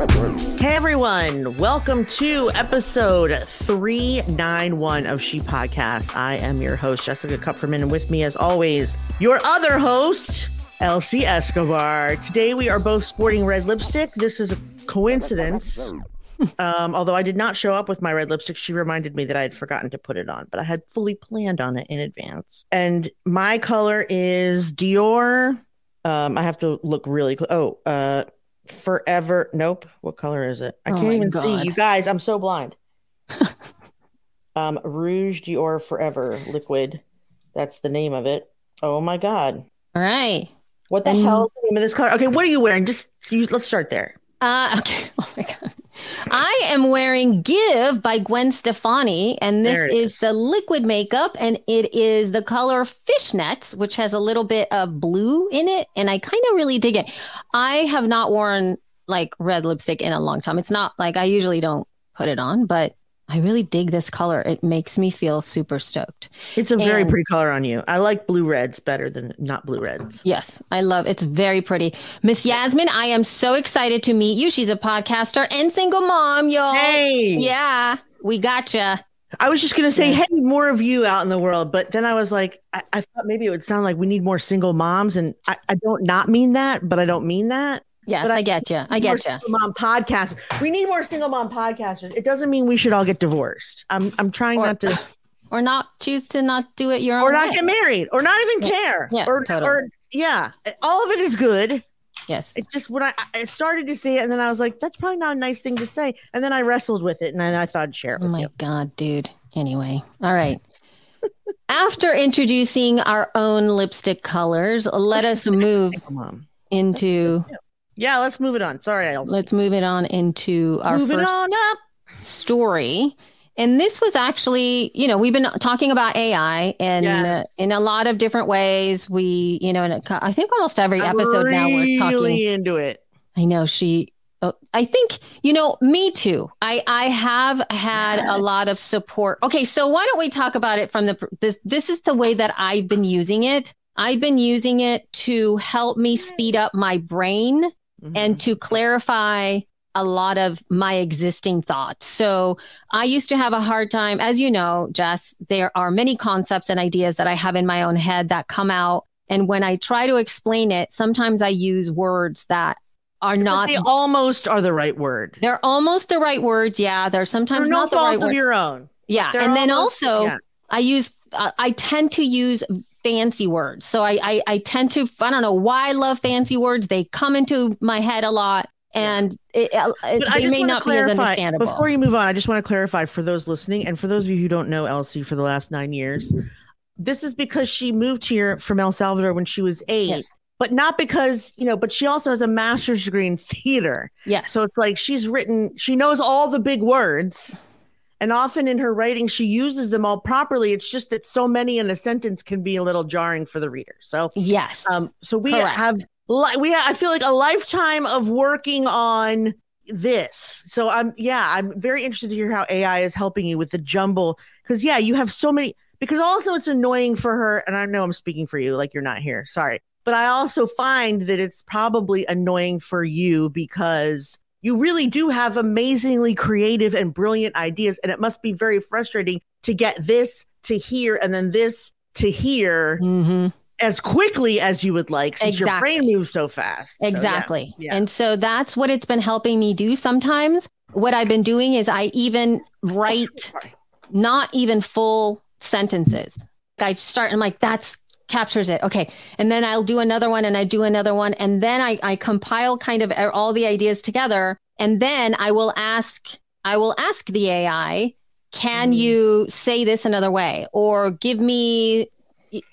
Hey everyone, welcome to episode 391 of She Podcast. I am your host, Jessica Kupferman, and with me, as always, your other host, Elsie Escobar. Today we are both sporting red lipstick. This is a coincidence. Um, although I did not show up with my red lipstick, she reminded me that I had forgotten to put it on, but I had fully planned on it in advance. And my color is Dior. Um, I have to look really close. Oh, uh, forever. Nope. What color is it? I Oh can't even God. see. You guys, I'm so blind. um, Rouge Dior Forever Liquid. That's the name of it. Oh my God. All right. What the And- hell is the name of this color? Okay, what are you wearing? Just you, let's start there. Uh, okay. Oh my God. I am wearing GXVE by Gwen Stefani, and this is is. the liquid makeup, and it is the color Fishnets, which has a little bit of blue in it, and I kind of really dig it. I have not worn like red lipstick in a long time. It's not like I usually don't put it on, but I really dig this color. It makes me feel super stoked. It's a very And- pretty color on you. I like blue reds better than not blue reds. Yes, I love it's very pretty. Miss Yasmin, I am so excited to meet you. She's a podcaster and single mom, y'all. Hey, Yeah, we gotcha. I was just gonna say, hey, more of you out in the world, but then I was like, I, I thought maybe it would sound like we need more single moms, and I, I don't not mean that, but I don't mean that. Yes, But I- I, get you. I get you. Mom podcasters. We need more single mom podcasters. It doesn't mean we should all get divorced. I'm I'm trying Or- not to, Or not choose to not do it your or not way. get married, or not even Yeah. care, Yeah, or totally. or yeah, all of it is good. Yes. It just when I, I started to see it, and then I was like, that's probably not a nice thing to say, and then I wrestled with it, and then I thought I'd share it Oh my you. god, dude. Anyway, all right. After introducing our own lipstick colors, let us move into Yeah, let's move it on. Sorry, Elsie. let's move it on into our move it first on up. story. And this was actually, you know, we've been talking about AI and Yes. uh, in a lot of different ways. We, you know, in a, I think almost every episode I'm now we're really talking. into it. I know she. oh, I think you know me too. I I have had a lot of support. Okay, so why don't we talk about it from the this this is the way that I've been using it. I've been using it to help me speed up my brain Mhm. and to clarify a lot of my existing thoughts. So I used to have a hard time, as you know, Jess, there are many concepts and ideas that I have in my own head that come out. And when I try to explain it, sometimes I use words that are But not, they almost are the right word. they're almost the right words. Yeah. They're They're sometimes no not the fault right of word. your own. yeah. They're And then also, yeah. I use, uh, I tend to use fancy words. So I, I, I tend to, I don't know why I love fancy words. They come into my head a lot and it, uh, But I they may not to be as understandable. before you move on. I just want to clarify for those listening and for those of you who don't know Elsie for the last nine years. This is because she moved here from El Salvador when she was eight, yes. but not because you know. But she also has a master's degree in theater, Yes. so it's like she's written. She knows all the big words, and often in her writing she uses them all properly. It's just that so many in a sentence can be a little jarring for the reader. So yes. um, so we Correct. have li- we I feel like a lifetime of working on this. So I'm yeah, I'm very interested to hear how AI is helping you with the jumble because yeah, you have so many because also it's annoying for her and I know I'm speaking for you like you're not here. Sorry. But I also find that it's probably annoying for you because you really do have amazingly creative and brilliant ideas and it must be very frustrating to get this to here and then this to here hmm as quickly as you would like since your brain moves so fast. So, yeah. Exactly. yeah. And so that's what it's been helping me do sometimes. What I've been doing is I even write not even full sentences. I start and I'm like, that's captures it. Okay. And then I'll do another one and I do another one. And then I, I compile kind of all the ideas together. And then I will ask, I will ask the AI, can Mm. you say this another way? Or give me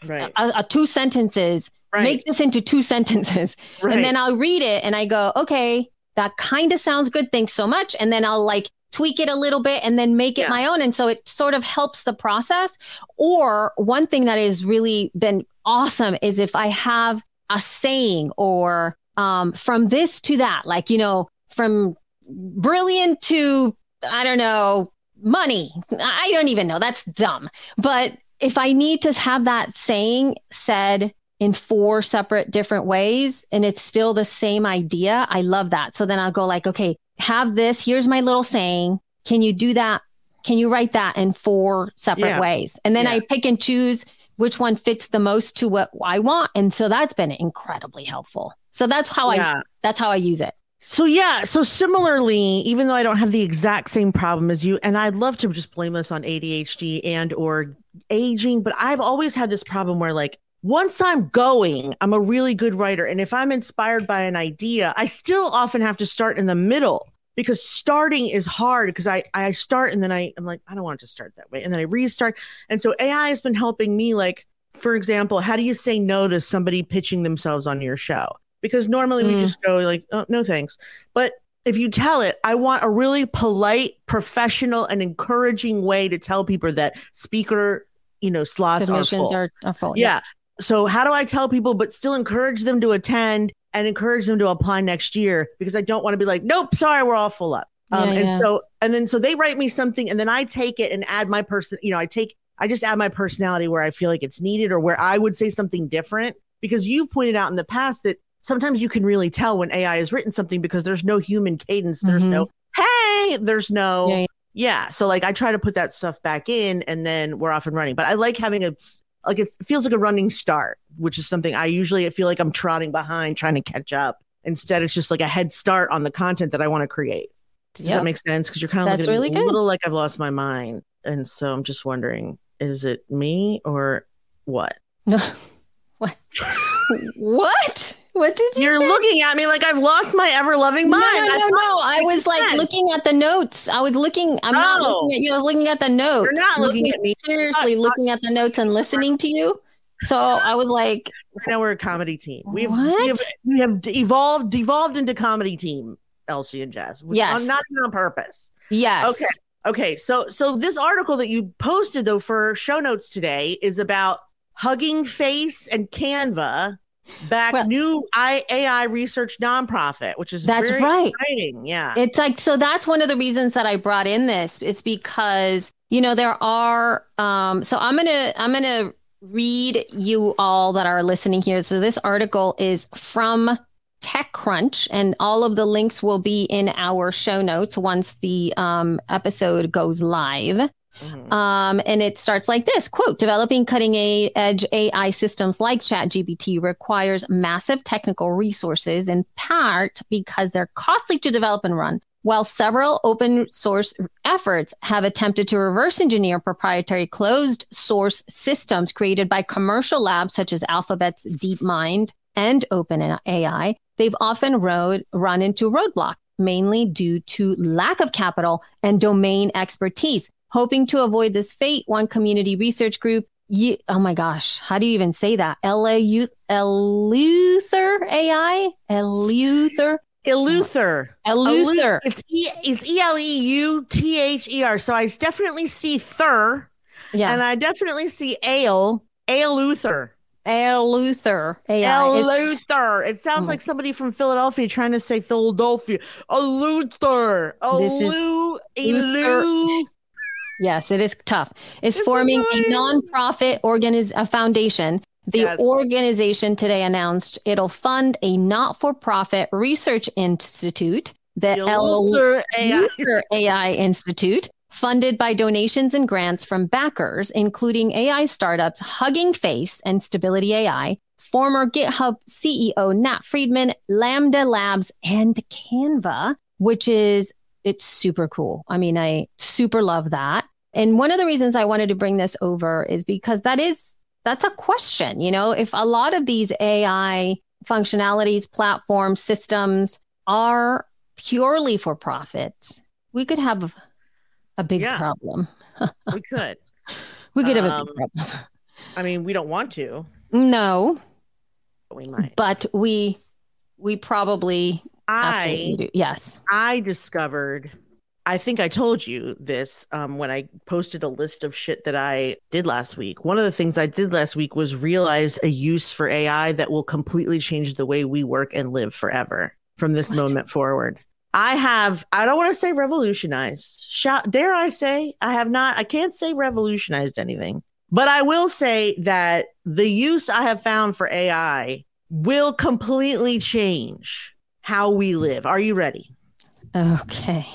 Right. a, a two sentences Right. make this into two sentences. Right. And then I'll read it and I go, okay, that kind of sounds good. Thanks so much. And then I'll like tweak it a little bit and then make it Yeah. my own. And so it sort of helps the process. Or one thing that has really been awesome is if I have a saying or um, from this to that, like, you know, from brilliant to, I don't know, money. I don't even know. That's dumb. But if I need to have that saying said in four separate different ways and it's still the same idea, I love that. So then I'll go like, okay, have this. Here's my little saying. Can you do that? Can you write that in four separate Yeah. ways? And then Yeah. I pick and choose which one fits the most to what I want. And so that's been incredibly helpful. So that's how I that's how I use it. So yeah, so similarly, even though I don't have the exact same problem as you, and I'd love to just blame this on ADHD and or aging, but I've always had this problem where like once I'm going, I'm a really good writer. And if I'm inspired by an idea, I still often have to start in the middle because starting is hard because I, I start and then I, I'm like, I don't want to start that way. And then I restart. And so AI has been helping me like, for example, how do you say no to somebody pitching themselves on your show? Because normally we Mm. just go like, oh, no thanks. But if you tell it, I want a really polite, professional, and encouraging way to tell people that speaker, you know, slots are Submissions full. are, are full. yeah. So how do I tell people, but still encourage them to attend and encourage them to apply next year? Because I don't want to be like, nope, sorry, we're all full up. Um, Yeah, and yeah. so, and then so they write me something, and then I take it and add my person. You know, I take, I just add my personality where I feel like it's needed, or where I would say something different. Because you've pointed out in the past that sometimes you can really tell when AI has written something because there's no human cadence. There's Mhm. no hey, there's no Yeah, yeah. yeah. So like I try to put that stuff back in and then we're off and running. But I like having a like it feels like a running start, which is something I usually feel like I'm trotting behind trying to catch up. Instead, it's just like a head start on the content that I want to create. Does Yep. that make sense? Because you're kind of That's at me a little like I've lost my mind. And so I'm just wondering, is it me or what? No. what? what? What did you You're say? looking at me like I've lost my ever loving mind. no, I no, no. I was like sense. looking at the notes. I was looking. I'm not Oh. looking at you. I was looking at the notes. You're not looking at me. Seriously, Not- looking at the notes and listening to you. So I was like, now we're a comedy team. We have, What? we have we have evolved devolved into comedy team, Elsie and Jess. Yes. not on purpose. yes. Okay. Okay. So so this article that you posted though for show notes today is about Hugging Face and Canva back Well- new I, AI research nonprofit, which is That's very right. exciting. Yeah. It's like so that's one of the reasons that I brought in this. It's because, you know, there are um so I'm going to I'm to read you all that are listening here. So this article is from TechCrunch and all of the links will be in our show notes once the um episode goes live. Mhm. Um, and it starts like this quote, developing cutting edge AI systems like ChatGPT requires massive technical resources in part because they're costly to develop and run. While several open source efforts have attempted to reverse engineer proprietary closed source systems created by commercial labs such as Alphabet's DeepMind and OpenAI, they've often road, run into roadblock, mainly due to lack of capital and domain expertise. Hoping to avoid this fate, one community research group, you, oh my gosh, how do you even say that? Eleuther AI? Eleuther? Eleuther. Eleuther. It's E it's E L E U T H E R. So I definitely see thur Yeah. and I definitely see ale. Ale Eleuther is- Luther. It sounds Oh. like somebody from Philadelphia trying to say Philadelphia. A Luther. A Yes, it is tough. Is It's forming a nonprofit organiz- a foundation. The Yes. organization today announced it'll fund a not-for-profit research institute, the Luther AI. AI Institute, funded by donations and grants from backers, including AI startups Hugging Face and Stability AI, former GitHub CEO Nat Friedman, Lambda Labs, and Canva, which is it's super cool. I mean, I super love that. And one of the reasons I wanted to bring this over is because that is that's a question, you know, if a lot of these AI functionalities, platforms, systems are purely for profit, we could have a big Yeah. problem. We could. We could have a Um, big problem. I mean, we don't want to. No, We might. but we we probably I. Yes. I discovered I think I told you this um, when I posted a list of shit that I did last week. One of the things I did last week was realize a use for AI that will completely change the way we work and live forever from this What? moment forward. I have, I don't want to say revolutionized. Shall, dare I say, I have not, I can't say revolutionized anything, but I will say that the use I have found for AI will completely change how we live. Are you ready? Okay.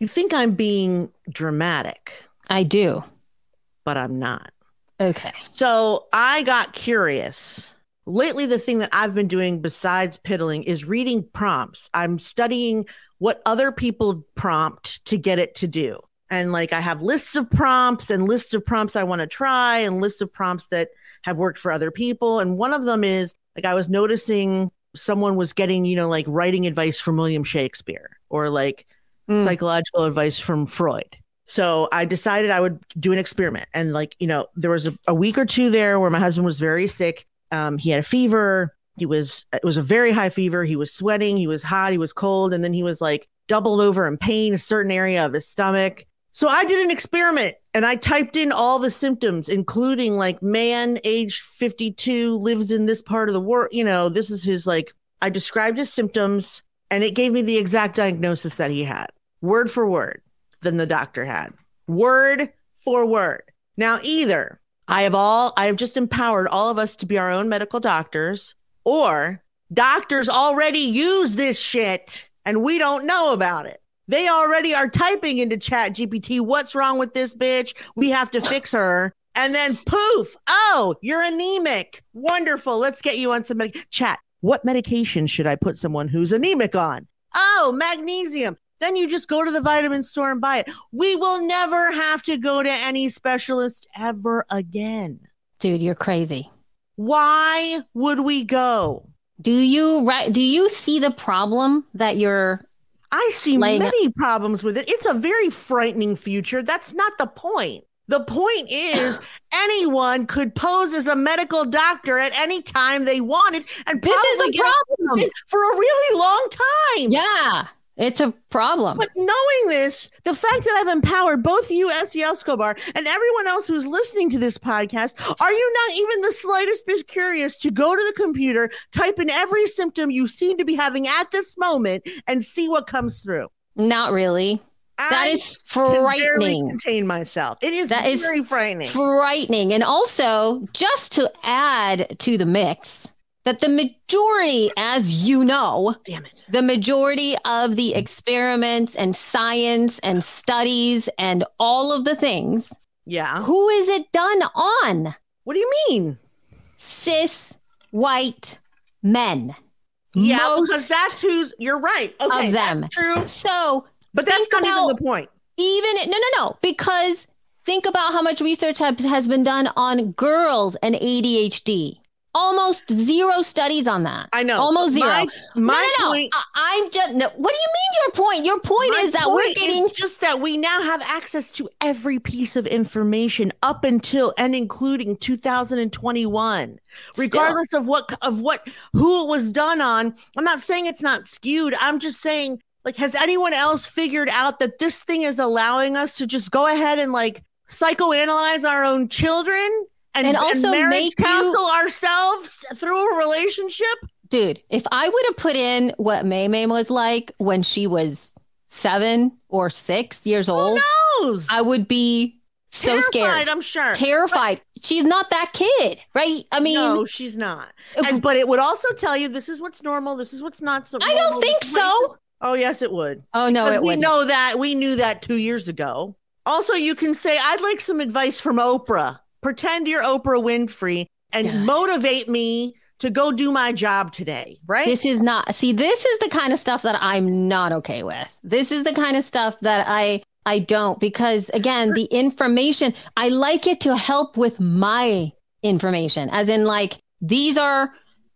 You think I'm being dramatic, I do. but I'm not. Okay. So I got curious. Lately, the thing that I've been doing besides piddling is reading prompts. I'm studying what other people prompt to get it to do. And like I have lists of prompts and lists of prompts I want to try and lists of prompts that have worked for other people. And one of them is like I was noticing someone was getting, you know, like writing advice from William Shakespeare or like Mm. psychological advice from Freud. So I decided I would do an experiment. And like, you know, there was a, a week or two there where my husband was very sick. Um, he had a fever. He was, it was a very high fever. He was sweating. He was hot. He was cold. And then he was like doubled over in pain, a certain area of his stomach. So I did an experiment and I typed in all the symptoms, including like man aged 52 lives in this part of the world. You know, this is his like, I described his symptoms and it gave me the exact diagnosis that he had, word for word, than the doctor had, word for word. Now, either I have all, I have just empowered all of us to be our own medical doctors, or doctors already use this shit and we don't know about it. They already are typing into Chat GPT, what's wrong with this bitch? We have to fix her. And then poof, oh, you're anemic. Wonderful. Let's get you on some medic- chat. What medication should I put someone who's anemic on? Oh, magnesium. Then you just go to the vitamin store and buy it. We will never have to go to any specialist ever again. Dude, you're crazy. Why would we go? Do you right do you see the problem that you're I see Laying- many problems with it. It's a very frightening future. That's not the point. The point is anyone could pose as a medical doctor at any time they wanted and This is a problem. for a really long time. Yeah, it's a problem. But knowing this, the fact that I've empowered both you, Elsie Escobar, and everyone else who's listening to this podcast, are you not even the slightest bit curious to go to the computer, type in every symptom you seem to be having at this moment, and see what comes through? Not really. That I is can frightening. contain myself. It is That is very frightening. Frightening. And also, just to add to the mix, that the majority, as you know, Damn it. the majority of the experiments and science and studies and all of the things, Yeah. who is it done on? What do you mean? Cis white men. Yeah, Most because that's who's. You're right. Okay, of them. that's true. So But that's not even the point. even no no no because think about how much research has, has been done on girls and ADHD. Almost zero studies on that. I know. Almost zero. My, my no, no, no. point. I, I'm just. No, what do you mean? Your point. Your point My is that we're point is getting. just that we now have access to every piece of information up until and including 2021 regardless of what of what who it was done on i'm not saying it's not skewed i'm just saying like has anyone else figured out that this thing is allowing us to just go ahead and like psychoanalyze our own children and, And also marriage make you- counsel ourselves through a relationship Dude, if I would have put in what May May was like when she was seven or six years old, I would be so Terrified, scared, i'm sure terrified. She's not that kid, right? I mean, no, she's not. And but it would also tell you this is what's normal, this is what's not so. I don't think this is what- so. Oh yes, it would. Oh no, it we wouldn't. know that we knew that two years ago. Also, you can say, "I'd like some advice from Oprah." Pretend you're Oprah Winfrey and God. motivate me to go do my job today. Right? This is not see, this is the kind of stuff that I'm not okay with. This is the kind of stuff that I I don't because again, the information, I like it to help with my information. As in like these are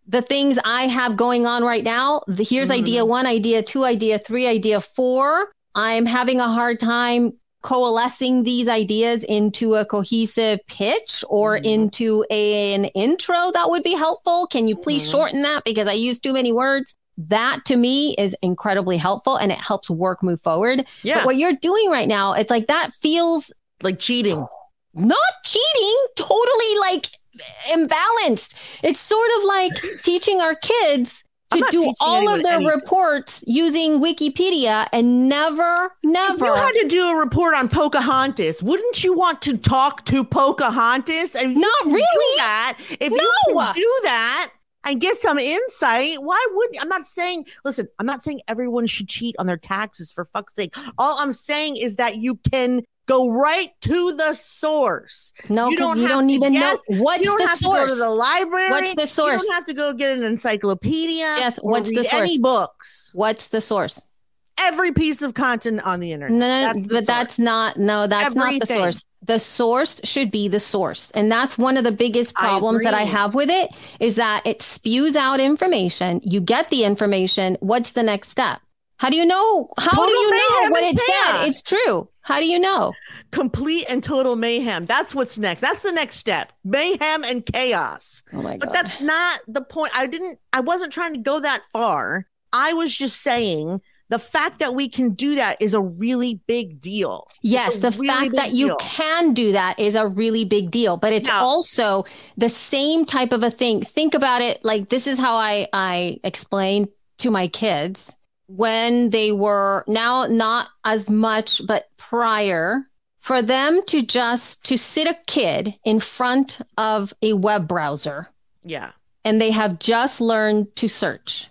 the things I have going on right now. Here's Mhm. idea 1, idea 2, idea 3, idea 4. I'm having a hard time coalescing these ideas into a cohesive pitch or mm-hmm. into a, an intro that would be helpful? Can you please mm-hmm. shorten that because I use too many words? That to me is incredibly helpful and it helps work move forward. Yeah. But what you're doing right now, it's like that feels like cheating. Not cheating, totally like imbalanced. It's sort of like teaching our kids to do all of their anything. reports using Wikipedia and never, never. If you had to do a report on Pocahontas, wouldn't you want to talk to Pocahontas? And Not really. that if no. you can do that and get some insight, why wouldn't I'm not saying, listen, I'm not saying everyone should cheat on their taxes for fuck's sake. All I'm saying is that you can Go right to the source. No, because you don't, even guess. know what's you don't the have source. To go to the library. What's the source? You don't have to go get an encyclopedia. Yes. What's the source? Any books? What's the source? Every piece of content on the internet. No, no, that's but source. that's not. No, that's Everything. not the source. The source should be the source, and that's one of the biggest problems I that I have with it is that it spews out information. You get the information. What's the next step? How do you know? How Total do you know what it chaos. said? It's true. How do you know? Complete and total mayhem. That's what's next. That's the next step. Mayhem and chaos. Oh my god. But that's not the point. I didn't I wasn't trying to go that far. I was just saying the fact that we can do that is a really big deal. Yes, the really fact that you can do that is a really big deal, but it's now, also the same type of a thing. Think about it like this is how I I explain to my kids when they were now not as much, but prior for them to just to sit a kid in front of a web browser. Yeah. And they have just learned to search.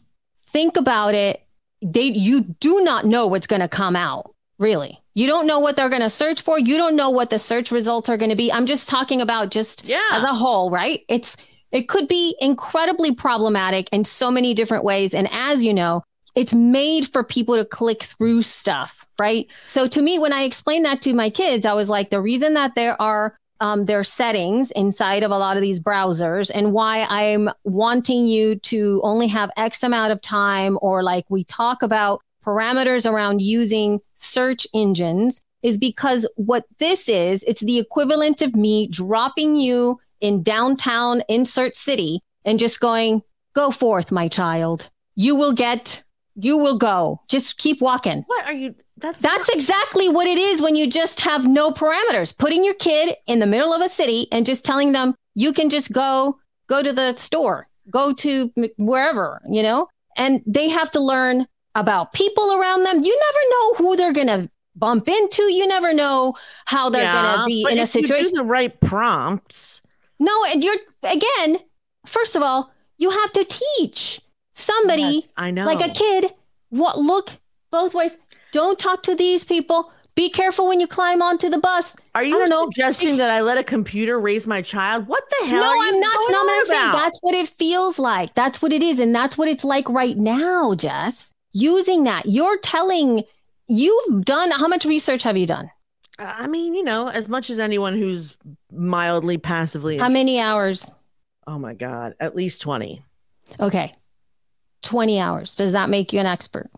Think about it. They you do not know what's going to come out, really. You don't know what they're going to search for. You don't know what the search results are going to be. I'm just talking about just yeah. as a whole, right? It's it could be incredibly problematic in so many different ways and as you know, it's made for people to click through stuff, right? So to me, when I explained that to my kids, I was like, the reason that there are um, their settings inside of a lot of these browsers and why I'm wanting you to only have X amount of time or like we talk about parameters around using search engines is because what this is, it's the equivalent of me dropping you in downtown insert city and just going, go forth, my child. You will get you will go. Just keep walking. What are you? That's that's not- exactly what it is when you just have no parameters. Putting your kid in the middle of a city and just telling them you can just go go to the store, go to wherever, you know, and they have to learn about people around them. You never know who they're gonna bump into. You never know how they're yeah, gonna be in a situation. the right prompts. No, and you're again. First of all, you have to teach somebody yes, I know. like a kid what look both ways. Don't talk to these people. Be careful when you climb onto the bus. Are you I don't know. suggesting that i let a computer raise my child? What the hell no i'm not. no, I'm saying that's what it feels like. That's what it is and that's what it's like right now jess. Using that. You're telling you've done how much research have you done? Uh, I mean you know as much as anyone who's mildly passively how many hours? Oh my god at least 20 okay 20 hours. Does that make you an expert?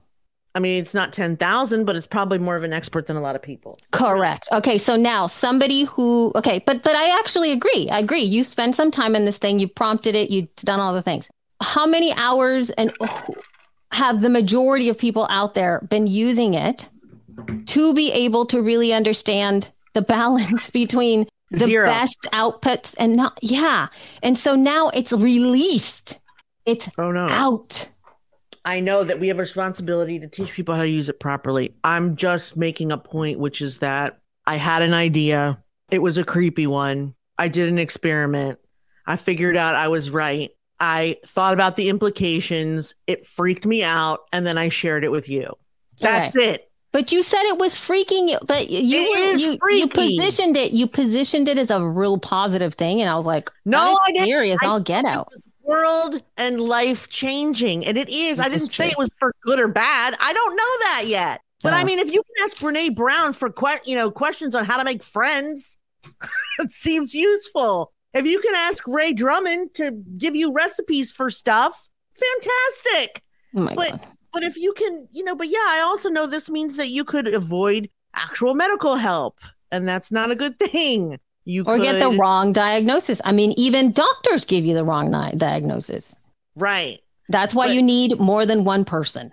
I mean, it's not 10,000, but it's probably more of an expert than a lot of people. Correct. Okay. So now somebody who, okay, but, but I actually agree. I agree. You spend some time in this thing, you've prompted it, you've done all the things. How many hours and have the majority of people out there been using it to be able to really understand the balance between the Zero. best outputs and not, yeah. And so now it's released. It's oh, no. out I know that we have a responsibility to teach people how to use it properly. I'm just making a point, which is that I had an idea. It was a creepy one. I did an experiment. I figured out I was right. I thought about the implications. It freaked me out. And then I shared it with you. That's it. But you said it was freaking you, but you you, you positioned it you positioned it as a real positive thing, and I was like, "No, I didn't. Serious, I, will get out." World and life changing. And it is. This I didn't is say it was for good or bad. I don't know that yet. But I mean, if you can ask Brene Brown for que- you know questions on how to make friends, it seems useful. If you can ask Ree Drummond to give you recipes for stuff, fantastic. Oh but God. but if you can, you know, but yeah, I also know this means that you could avoid actual medical help, and that's not a good thing. You or get the wrong diagnosis. I mean, even doctors give you the wrong ni- diagnosis. right, That's why But- you need more than one person.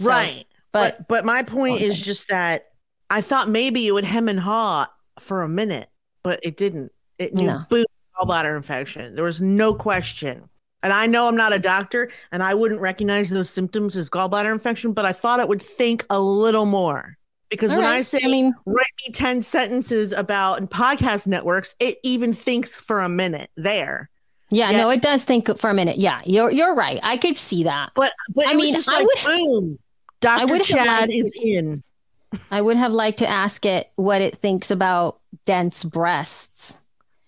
So, right. But But but my point is just that I thought maybe it would hem and haw for a minute, but it didn't. It knew No. boom, gallbladder infection. There was no question. And I know I'm not a doctor and I wouldn't recognize those symptoms as gallbladder infection, but I thought it would think a little more. Because all when I say I mean, write me 10 sentences about and podcast networks, it even thinks for a minute there. yeah, Yeah. no, it does think for a minute. Yeah, you're you're right. I could see that. But but I mean, just I would- boom. Dr. Chad is to- in. I would have liked to ask it what it thinks about dense breasts.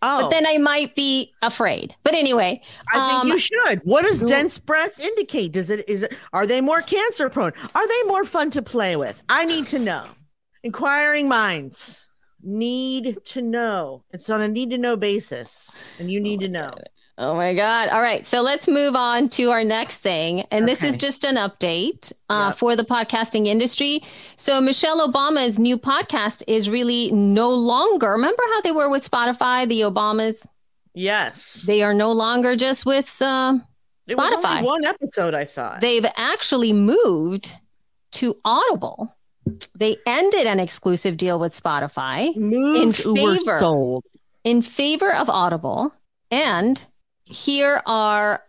Oh, But then I might be afraid. But anyway, I think um, you should. What does dense breast indicate? Does it is it are they more cancer prone? Are they more fun to play with? I need to know. Inquiring minds need to know. It's on a need to know basis, and you need to know. Oh my God. All right. So let's move on to our next thing. And this is just an update uh, Yep. for the podcasting industry. So Michelle Obama's new podcast is really no longer, remember how they were with Spotify, the Obamas? Yes, They are no longer just with uh, It was only Spotify. one episode, I thought. They've actually moved to Audible. They ended an exclusive deal with Spotify moved in favor. sold. in favor of Audible. And here are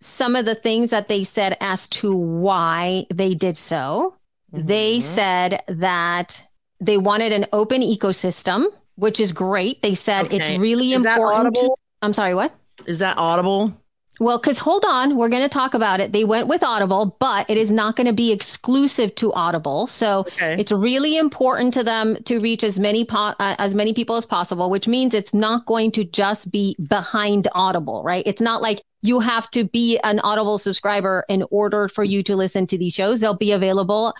some of the things that they said as to why they did so. They Mhm. said that they wanted an open ecosystem, which is great. They said Okay. it's really is important. to-? I'm sorry, what? Is that audible? Well, because hold on, we're going to talk about it. They went with Audible, but it is not going to be exclusive to Audible. So Okay. it's really important to them to reach as many po- uh, as many people as possible, which means it's not going to just be behind Audible, right? It's not like you have to be an Audible subscriber in order for you to listen to these shows. They'll be available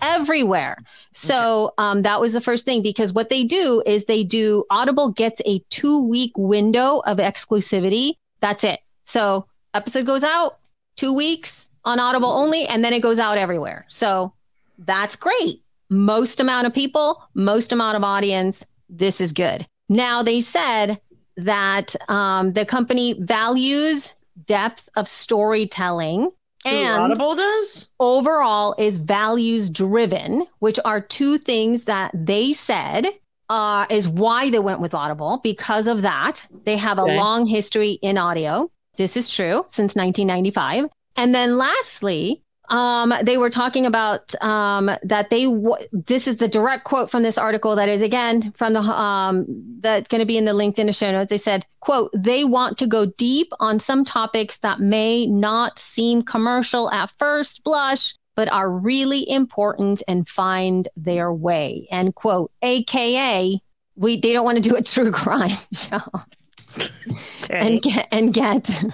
everywhere. So um, that was the first thing because what they do is they do Audible gets a two week window of exclusivity. That's it. So episode goes out two weeks on Audible only, and then it goes out everywhere. So that's great. Most amount of people, most amount of audience. This is good. Now they said that um, the company values depth of storytelling and audible does? overall is values driven, which are two things that they said uh, is why they went with Audible. Because of that, they have a Okay. long history in audio. This is true since 1995. And then lastly, um, they were talking about um, that they. W- this is the direct quote from this article that is again from the um, that's going to be in the link in the show notes. They said, "quote They want to go deep on some topics that may not seem commercial at first blush, but are really important and find their way." End quote. AKA, we they don't want to do a true crime show Okay. and get and get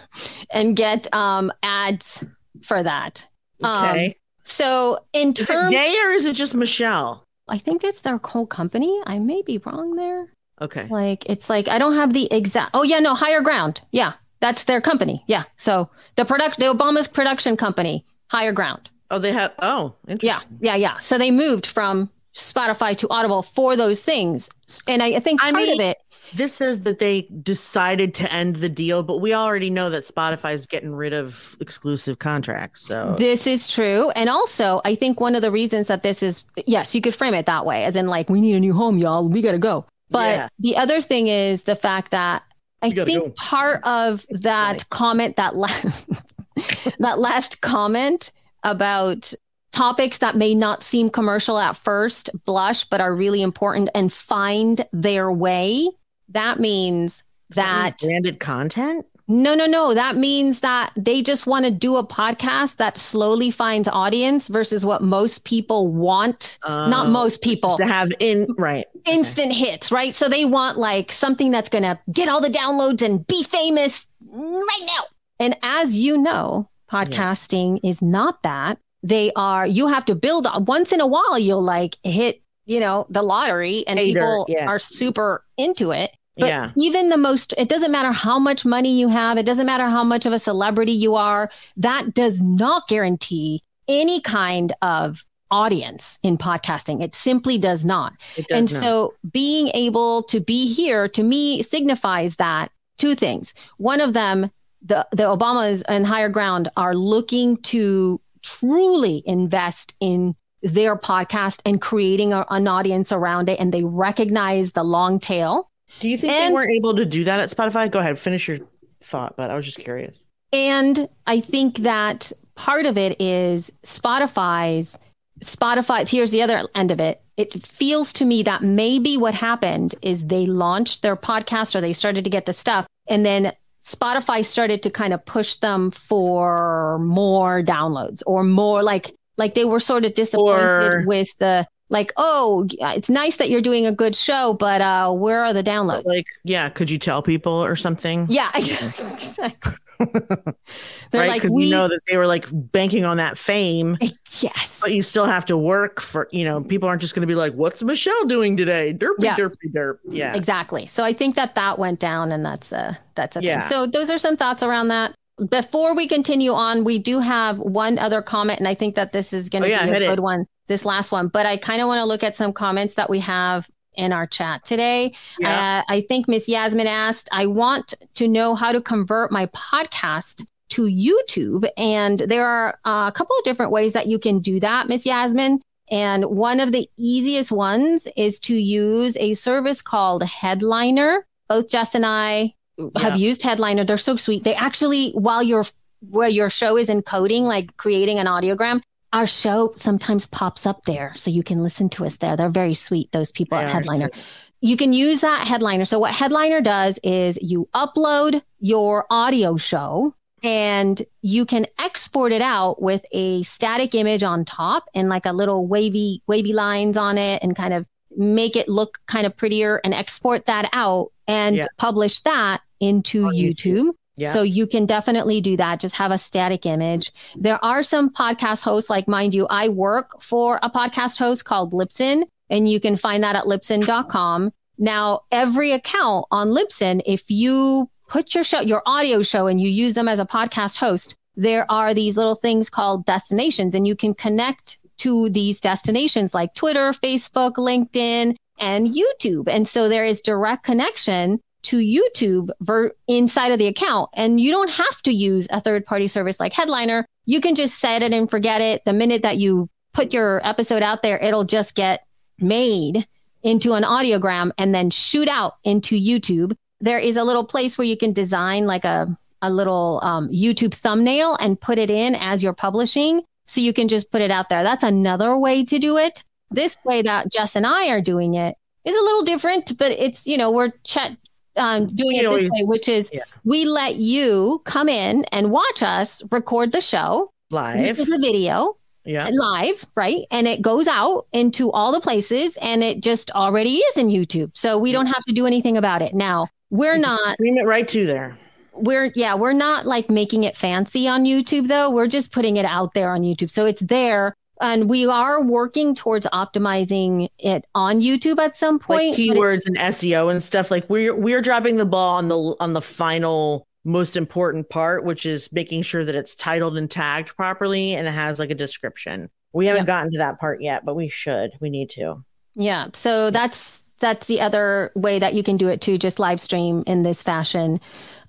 and get um ads for that. okay. Um, so in is it terms, gay or is it just Michelle? I think it's their whole company. I may be wrong there. Okay. Like it's like I don't have the exact. Oh yeah, no, Higher Ground. Yeah, that's their company. Yeah. So the product, the Obama's production company, Higher Ground. Oh, they have. Oh, Yeah, interesting. yeah, yeah. So they moved from Spotify to Audible for those things, and I, I think I part of it. This says that they decided to end the deal, but we already know that Spotify is getting rid of exclusive contracts. So This is true. And also, I think one of the reasons that this is, yes, you could frame it that way, as in, like, we need a new home, y'all. We got to go. But Yeah. the other thing is the fact that I think go. part of that funny. comment, that last, that last comment about topics that may not seem commercial at first blush, but are really important and find their way. That means that branded content. no, no, no. That means that they just want to do a podcast that slowly finds audience versus what most people want. Not Uh, most people, to have in right. instant hits, right? So they want like something that's going to get all the downloads and be famous right now. And as you know, podcasting is not that. They are, you have to build once in a while, you'll like hit, you know, the lottery and Hater, people yeah. are super into it. But yeah. even the most, it doesn't matter how much money you have, it doesn't matter how much of a celebrity you are, that does not guarantee any kind of audience in podcasting. It simply does not. Does and not. so being able to be here to me signifies that two things. One of them, the, the Obamas and higher ground are looking to truly invest in their podcast and creating a, an audience around it. And they recognize the long tail. Do you think and- they weren't able to do that at Spotify? Go ahead, finish your thought, but I was just curious. And I think that part of it is Spotify's Spotify. Here's the other end of it. It feels to me that maybe what happened is they launched their podcast or they started to get the stuff, and then Spotify started to kind of push them for more downloads or more like like they were sort of disappointed Or- with the like oh it's nice that you're doing a good show but uh where are the downloads Like, yeah, could you tell people or something? yeah exactly. they're right, like because we you know that they were like banking on that fame, yes but you still have to work for. You know, people aren't just going to be like, "What's Michelle doing today?" Derpy, Yeah. derpy, derp. Yeah, Exactly. So I think that that went down, and that's a that's a Yeah. thing. So those are some thoughts around that. Before we continue on, we do have one other comment, and I think that this is going to Oh, yeah, be a hit it. good one. This last one, but I kind of want to look at some comments that we have in our chat today. Yeah. Uh, I think Miss Yasmin asked, "I want to know how to convert my podcast." To YouTube, and there are uh, a couple of different ways that you can do that, Miss Yasmin. And one of the easiest ones is to use a service called Headliner. Both Jess and I have used Headliner. They're so sweet. They actually, while your where your show is encoding, like creating an audiogram, our show sometimes pops up there, so you can listen to us there. They're very sweet. Those people They at Headliner. sweet. You can use that Headliner. So what Headliner does is you upload your audio show and you can export it out with a static image on top and like a little wavy wavy lines on it and kind of make it look kind of prettier and export that out and Yeah. publish that into YouTube. YouTube. Yeah. So you can definitely do that. Just have a static image. There are some podcast hosts, like mind you, I work for a podcast host called Libsyn, and you can find that at libsyn.com. Now, every account on Libsyn, if you put your show, your audio show, and you use them as a podcast host, there are these little things called destinations, and you can connect to these destinations like Twitter, Facebook, LinkedIn, and YouTube. And so there is direct connection to YouTube ver- inside of the account. And you don't have to use a third party service like Headliner. You can just set it and forget it. The minute that you put your episode out there, it'll just get made into an audiogram and then shoot out into YouTube. There is a little place where you can design like a, a little um, YouTube thumbnail and put it in as you're publishing. So you can just put it out there. That's another way to do it. This way that Jess and I are doing it is a little different, but it's, you know, we're chat, um, doing it this way, which is yeah. we let you come in and watch us record the show, live. which is a video Yeah, live, right? And it goes out into all the places and it just already is in YouTube. So we don't have to do anything about it. Now, we're not stream it right to there. we're yeah, we're not like making it fancy on YouTube though. We're just putting it out there on YouTube. So it's there and we are working towards optimizing it on YouTube at some point. it- keywords and SEO and stuff. Like we're we're dropping the ball on the on the final most important part, which is making sure that it's titled and tagged properly and it has like a description. We haven't Yep. gotten to that part yet, but we should. We need to. Yeah. So that's that's the other way that you can do it too, just live stream in this fashion.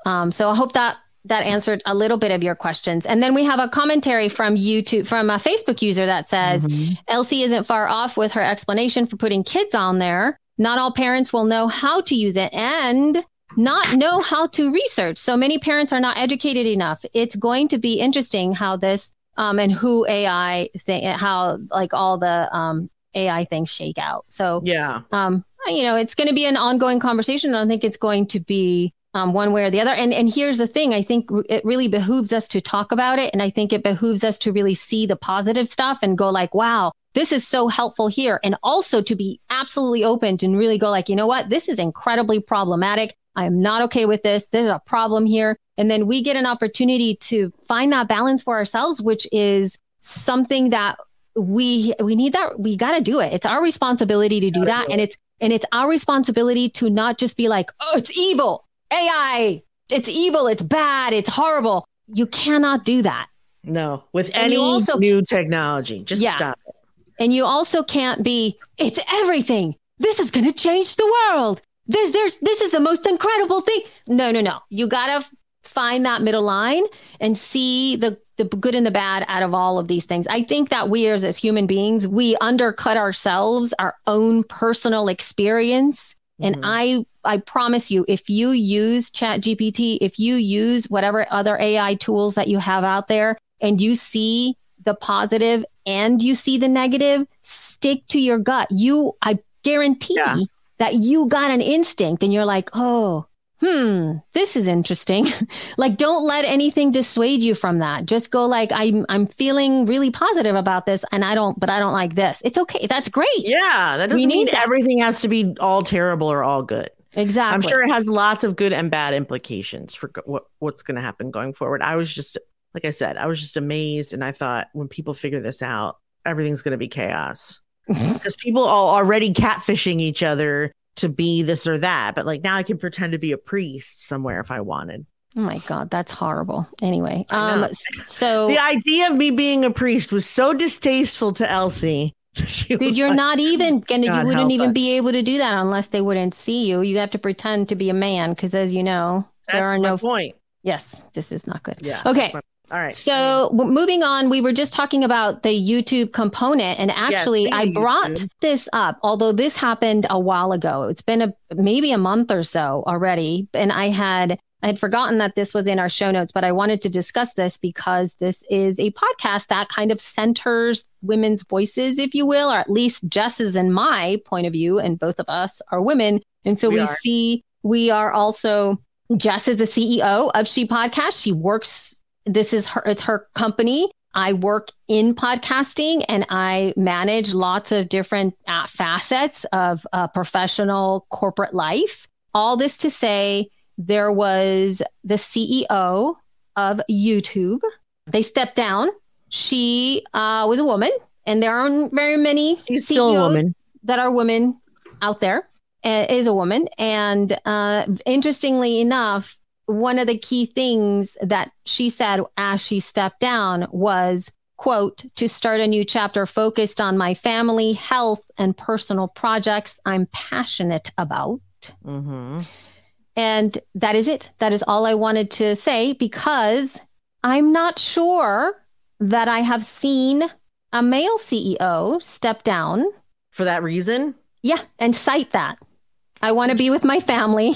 Um, so I hope that that answered a little bit of your questions. And then we have a commentary from YouTube from a Facebook user that says Elsie isn't far off with her explanation for putting kids on there. Not all parents will know how to use it and not know how to research. So many parents are not educated enough. It's going to be interesting how this um, and who AI thing, how like all the um, AI things shake out. So Yeah. um, you know, it's going to be an ongoing conversation. I don't think it's going to be um, one way or the other. And and here's the thing: I think it really behooves us to talk about it, and I think it behooves us to really see the positive stuff and go like, "Wow, this is so helpful here," and also to be absolutely open and really go like, "You know what? This is incredibly problematic. I am not okay with this. There's a problem here." And then we get an opportunity to find that balance for ourselves, which is something that we we need that we got to do it it's our responsibility to do that do and it's and it's our responsibility to not just be like oh it's evil ai it's evil it's bad it's horrible you cannot do that No. With And any also- new technology. Just Yeah. stop it. And you also can't be, it's everything. This is going to change the world. This, there's, this is the most incredible thing. No, no, no. You got to find that middle line and see the, the good and the bad out of all of these things. I think that we as, as human beings, we undercut ourselves, our own personal experience. And Mhm. I I promise you, if you use Chat GPT, if you use whatever other AI tools that you have out there and you see the positive and you see the negative, stick to your gut. You I guarantee Yeah. that you got an instinct and you're like, oh, hmm, this is interesting. like don't let anything dissuade you from that. Just go like, I'm I'm feeling really positive about this and I don't, but I don't like this. It's okay. That's great. Yeah, that We doesn't need mean that. everything has to be all terrible or all good. Exactly. I'm sure it has lots of good and bad implications for go- what what's going to happen going forward. I was just like I said, I was just amazed, and I thought when people figure this out, everything's going to be chaos because people are already catfishing each other to be this or that. But like now, I can pretend to be a priest somewhere if I wanted. Oh my God, that's horrible. Anyway, um, so The idea of me being a priest was so distasteful to Elsie. Dude, you're like, not even gonna, God you wouldn't even us. be able to do that unless they wouldn't see you. You have to pretend to be a man because, as you know, That's there are no. point. Yes, this is not good. Yeah. Okay. All right. So w- moving on, we were just talking about the YouTube component, and actually, speaking I brought YouTube. this up. Although this happened a while ago, it's been a maybe a month or so already, and I had I had forgotten that this was in our show notes, but I wanted to discuss this because this is a podcast that kind of centers women's voices, if you will, or at least Jess's and my point of view, and both of us are women, and so We we, see we are also. Jess is the CEO of She Podcast. She works this is her it's her company. I work in podcasting and i manage lots of different uh, facets of uh, professional corporate life. All this to say there was the ceo of youtube. They stepped down. She uh, was a woman and there aren't very many She's CEOs that are women out there. Uh, is a woman. And uh, interestingly enough, one of the key things that she said as she stepped down was, quote, to start a new chapter focused on my family, health, and personal projects I'm passionate about. hmm And that is it. That is all I wanted to say because I'm not sure that I have seen a male CEO step down For that reason, yeah, and cite that. I want to be with my family.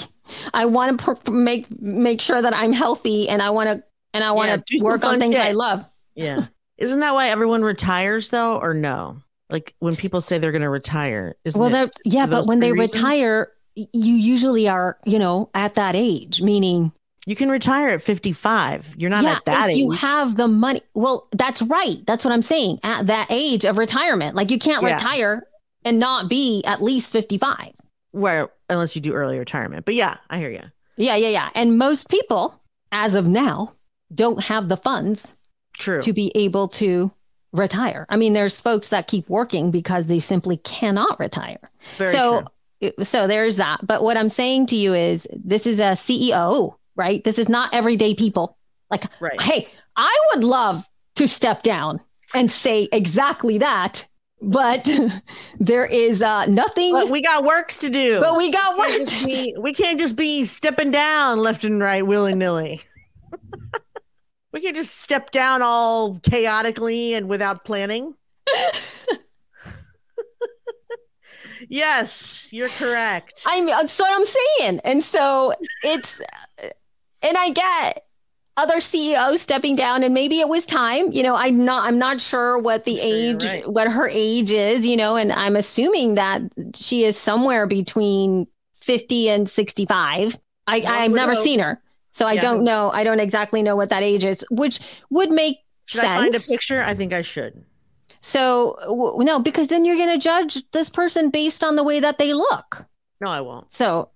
I want to pr- make make sure that I'm healthy, and I want to and I want to some work on things I love. yeah. Isn't that why everyone retires though, or no? Like when people say they're going to retire, isn't well, it? yeah, but when they reasons? retire, you usually are you know at that age, meaning You can retire at 55. You're not yeah, at that if age. you have the money. Well, that's right. That's what I'm saying. At that age of retirement, like you can't Yeah. retire and not be at least 55. Where unless you do early retirement. But yeah, I hear you. Yeah, yeah, yeah. And most people, as of now, don't have the funds True. to be able to retire. I mean, there's folks that keep working because they simply cannot retire. Very so, true. so there's that. But what I'm saying to you is, this is a CEO, right? This is not everyday people. Like, Right. hey, I would love to step down and say exactly that, but there is uh, nothing. But we got works to do. But we got We work. can't just to be, we can't just be stepping down left and right willy nilly. we can't just step down all chaotically and without planning. yes, you're correct. I'm that's what I'm saying. And so it's and I get other CEOs stepping down and maybe it was time. You know, I'm not I'm not sure what the Sure, age right. what her age is, you know, and I'm assuming that she is somewhere between 50 and 65. I I've never seen her. So I don't know. I don't exactly know what that age is, which would make Should sense. I find a picture? I think I should. So w- no, because then you're going to judge this person based on the way that they look. No, I won't. So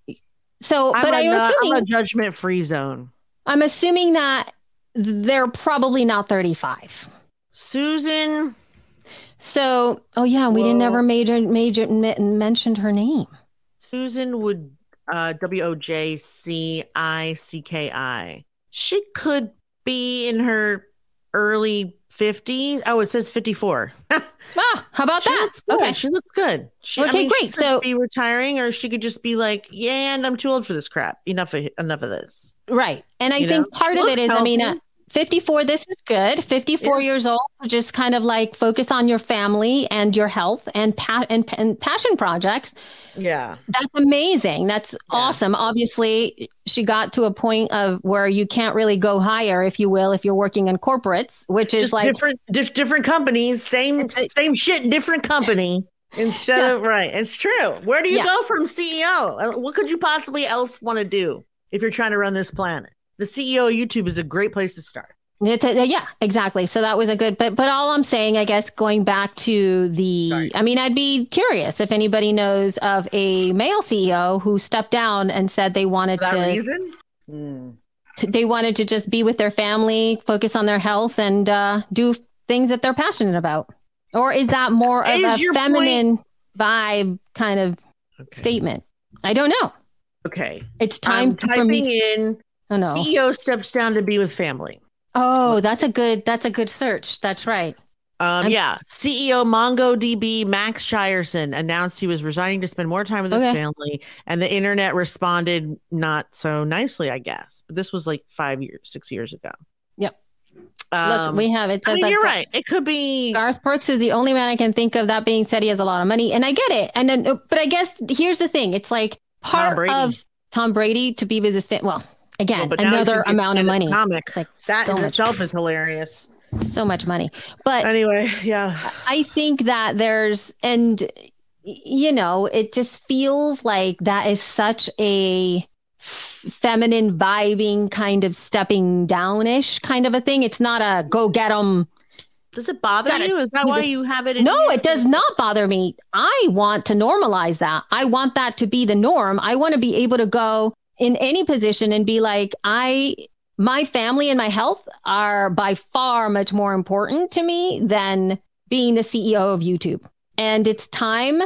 so I'm but a, I'm assuming I'm a judgment free zone. I'm assuming that they're probably not 35. Susan, So, oh yeah, we didn't ever major major me- mentioned her name. Susan would uh W O J C I C K I. She could be in her early 50s. Oh, it says 54. Ah, how about She that? good. Okay. She looks good. She, Okay, she great. could So- be retiring, or she could just be like, "Yeah, and I'm too old for this crap. Enough of enough of this." Right. And I You think know? part She of it is, is, I mean, uh, healthy. 54, this is good. 54 years old, just kind of like focus on your family and your health and, pa- and, and passion projects. Yeah, That's amazing. That's awesome. Obviously, she got to a point of where you can't really go higher, if you will, if you're working in corporates, which is just like, different dif- different companies, same a- same shit, different company. Instead Yeah. of right, it's true. Where do you Yeah. go from CEO? Uh, What could you possibly else want to do if you're trying to run this planet? The CEO of YouTube is a great place to start. It's a- yeah, exactly. So that was a good, but but all I'm saying, I guess, going back to the, Right. I mean, I'd be curious if anybody knows of a male CEO who stepped down and said they wanted For that to, reason, to- they wanted to just be with their family, focus on their health, and uh, do things that they're passionate about. Or is that more of Is a your feminine vibe kind of Okay. statement? I don't know. Okay, It's time I'm for typing me. in. Oh no. CEO steps down to be with family. Oh, that's a good. That's a good search. That's right. Um, I'm- yeah, CEO MongoDB Max Schireson announced he was resigning to spend more time with his Okay. family, and the internet responded not so nicely, I guess. But this was like five years, six years ago. Yep. Um, Look, we have it. I mean, you're Gar- right. It could be. Garth Brooks is the only man I can think of. That being said, he has a lot of money, and I get it. And then, but I guess here's the thing: it's like part Brady. of Tom Brady to be with his family. Well, again, Well, but now he's another amount of money. Like That so in itself is hilarious. so much money. But Anyway, yeah. I think that there's, and you know, it just feels like that is such a feminine vibing kind of stepping downish kind of a thing. It's not a go get them. Does it bother Gotta- you? Is that why you have it? In No, it does not bother me. I want to normalize that. I want that to be the norm. I want to be able to go in any position and be like, I, my family and my health are by far much more important to me than being the CEO of YouTube. And it's time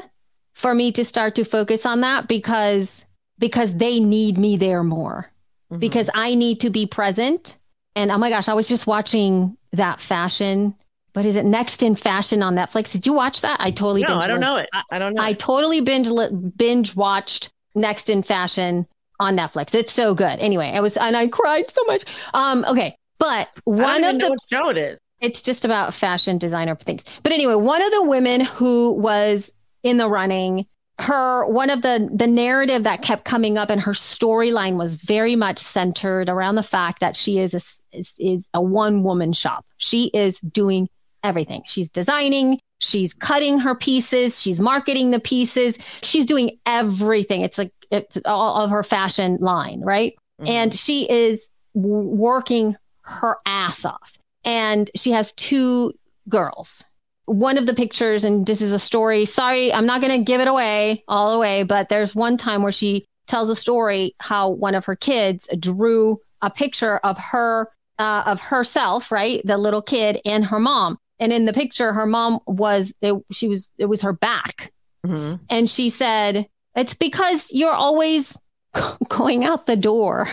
for me to start to focus on that because because they need me there more Mhm. because I need to be present. And oh my gosh, I was just watching that fashion. What is it? Next in Fashion on Netflix. Did you watch that? I totally no, binge I don't know it. I, I don't know. I it. totally binge binge watched Next in Fashion on Netflix. It's so good. Anyway, I was and I cried so much. Um, okay, but one of the show it is. it's just about fashion designer things. But anyway, one of the women who was in the running, her one of the the narrative that kept coming up and her storyline was very much centered around the fact that she is a is, is a one woman shop. She is doing everything. She's designing, she's cutting her pieces, she's marketing the pieces, she's doing everything. It's like it's all of her fashion line, right? Mhm. and she is working her ass off. And she has two girls. One of the pictures, and this is a story. Sorry, I'm not going to give it away all the way, but there's one time where she tells a story how one of her kids drew a picture of her, uh, of herself, right? The little kid and her mom. And in the picture, her mom was, it, she was, it was her back. Mhm. And she said, It's because you're always going out the door.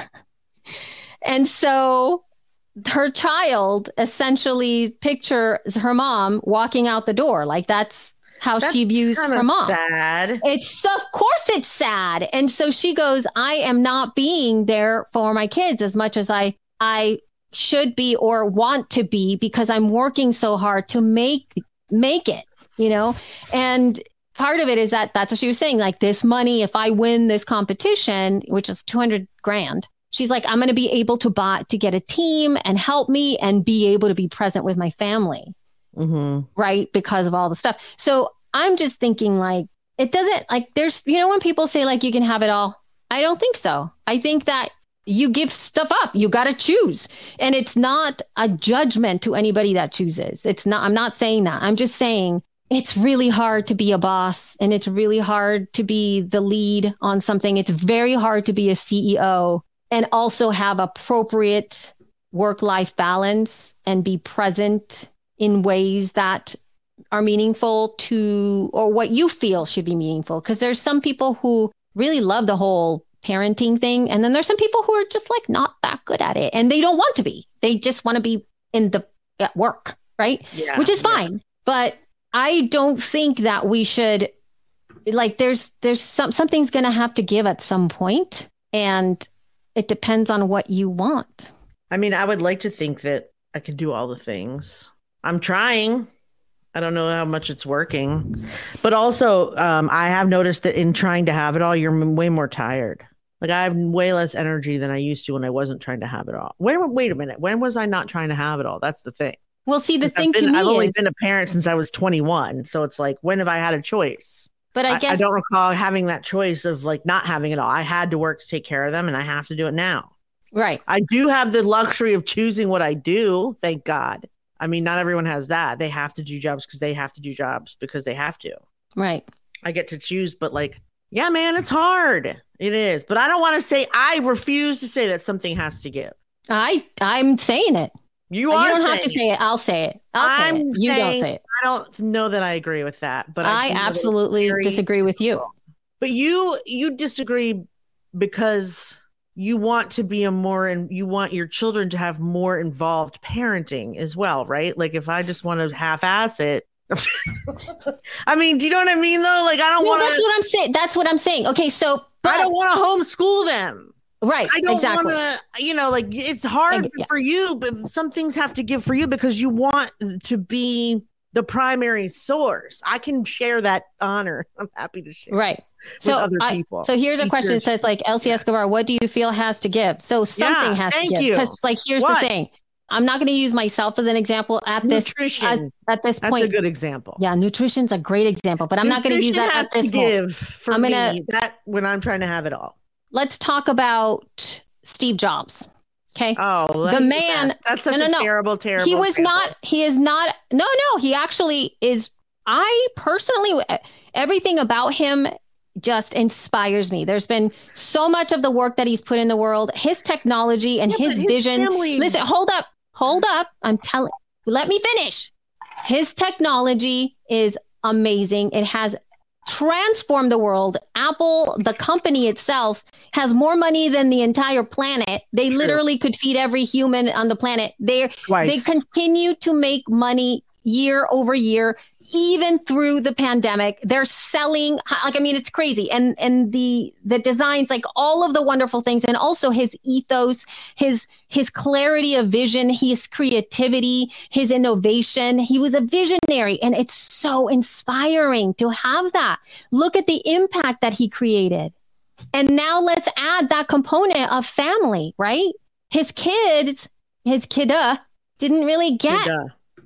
And so her child essentially pictures her mom walking out the door. Like that's how she views her mom. Sad. It's of course it's sad. And so she goes, I am not being there for my kids as much as I I should be or want to be because I'm working so hard to make make it, you know? And part of it is that that's what she was saying like this money if I win this competition, which is 200 grand. She's like I'm going to be able to buy to get a team and help me and be able to be present with my family hmm right? Because of all the stuff. So I'm just thinking like it doesn't like there's you know when people say like you can have it all. I don't think so. I think that you give stuff up. You got to choose. And it's not a judgment to anybody that chooses. It's not I'm not saying that. I'm just saying it's really hard to be a boss and it's really hard to be the lead on something. It's very hard to be a CEO and also have appropriate work life balance and be present in ways that are meaningful to or what you feel should be meaningful because there's some people who really love the whole parenting thing and then there's some people who are just like not that good at it and they don't want to be they just want to be in the at work right Yeah. which is yeah. fine but I don't think that we should like there's there's some something's going to have to give at some point and it depends on what you want. I mean, I would like to think that I can do all the things. I'm trying. I don't know how much it's working. But also, um, I have noticed that in trying to have it all, you're way more tired. Like I have way less energy than I used to when I wasn't trying to have it all. When wait a minute, when was I not trying to have it all? That's the thing. Well, see, the thing I've, been, to me I've only is, been a parent since I was 21, so it's like when have I had a choice? but I I, guess I don't recall having that choice of like not having it all. I had to work to take care of them, and I have to do it now. right. I do have the luxury of choosing what I do. Thank God. I mean, not everyone has that. They have to do jobs because they have to do jobs because they have to. Right. I get to choose, but like, yeah, man, it's hard. It is. But I don't want to say, I refuse to say that something has to give. I I'm saying it. You You, don't have to say it. I'll say it. I'll I'm it. You don't say it. I don't know that I agree with that, but I do know that it's absolutely disagree with you. But you you disagree because you want to be a more and you want your children to have more involved parenting as well, right? Like if I just want to half ass it. I mean, do you know what I mean though? Like I don't No, want that's what I'm saying. That's what I'm saying. Okay, so but I don't want to homeschool them. Right, I don't exactly. want to, you know, like it's hard yeah. for you, but some things have to give for you because you want to be the primary source. I can share that honor. I'm happy to share. Right. So other I- people, so here's a question. It says like Elsie Escobar, what do you feel has to give? So something Yeah, has to thank give. you. Because like here's What? the thing. I'm not going to use myself as an example at this Nutrition. at, at this That's point. a good example. yeah, nutrition's a great example, but I'm not going to use that at this to point. give for I'm gonna- me that when I'm trying to have it all. Let's talk about Steve Jobs. Okay. Oh, The man- that. That's such no, a no. terrible, terrible. he was example. not he is not no no he actually is i personally everything about him just inspires me there's been so much of the work that he's put in the world his technology and Yeah, his his vision family- listen hold up hold up i'm telling let me finish his technology is amazing it has transformed the world apple the company itself has more money than the entire planet they True. literally could feed every human on the planet Twice. they continue to make money year over year even through the pandemic they're selling like i mean it's crazy. And and the the designs like all of the wonderful things and also his ethos his his clarity of vision his creativity his innovation. He was a visionary and it's so inspiring to have that. Look at the impact that he created. And now let's add that component of family right? His kids his kidda didn't really get.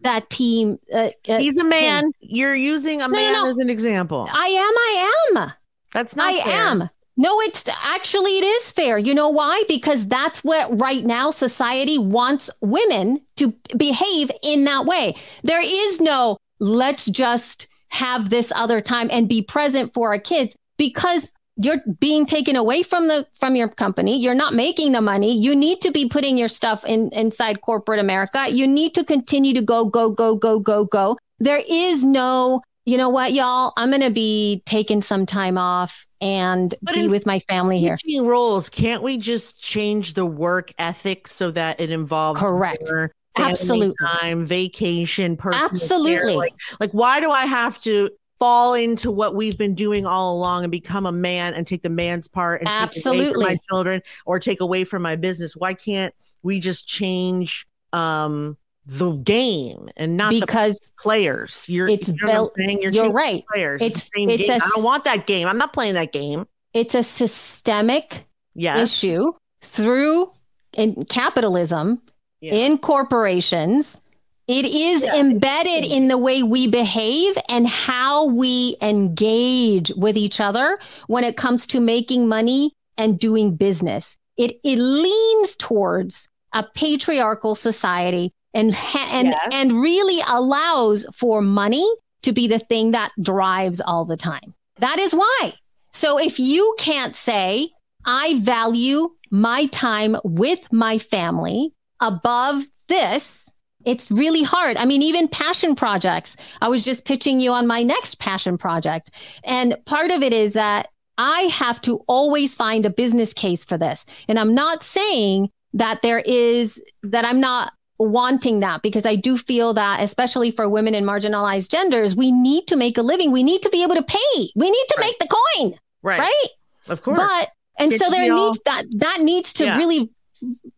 That team. Uh, uh, He's a man. You're using a no, man no. as an example. I am. I am. That's not I fair. am. No, it's actually it is fair. You know why? Because that's what right now society wants women to behave in that way. There is no let's just have this other time and be present for our kids because you're being taken away from the from your company you're not making the money you need to be putting your stuff in inside corporate america you need to continue to go go go go go go there is no you know what y'all i'm going to be taking some time off and But be with my family here roles, can't we just change the work ethic so that it involves Correct. more Absolutely. time, vacation, personal? Absolutely. Like, like, why do I have to fall into what we've been doing all along and become a man and take the man's part and take away from Absolutely. my children or take away from my business? Why can't we just change um the game and not the because players? You're, it's you know built you're, you're right Players. It's- It's the same it's game. a I don't want that game. I'm not playing that game. it's a systemic Yes. issue through in capitalism Yeah. in corporations it is Yeah, embedded in the way we behave and how we engage with each other when it comes to making money and doing business it it leans towards a patriarchal society and and Yes. and really allows for money to be the thing that drives all the time that is why so if you can't say I value my time with my family above this. It's really hard. I mean, even passion projects. I was just pitching you on my next passion project. And part of it is that I have to always find a business case for this. And I'm not saying that there is, that I'm not wanting that because I do feel that, especially for women in marginalized genders, we need to make a living. We need to be able to pay. We need to Right. make the coin, Right. right? Of course. But and Kids so there be all- needs that that needs to Yeah. really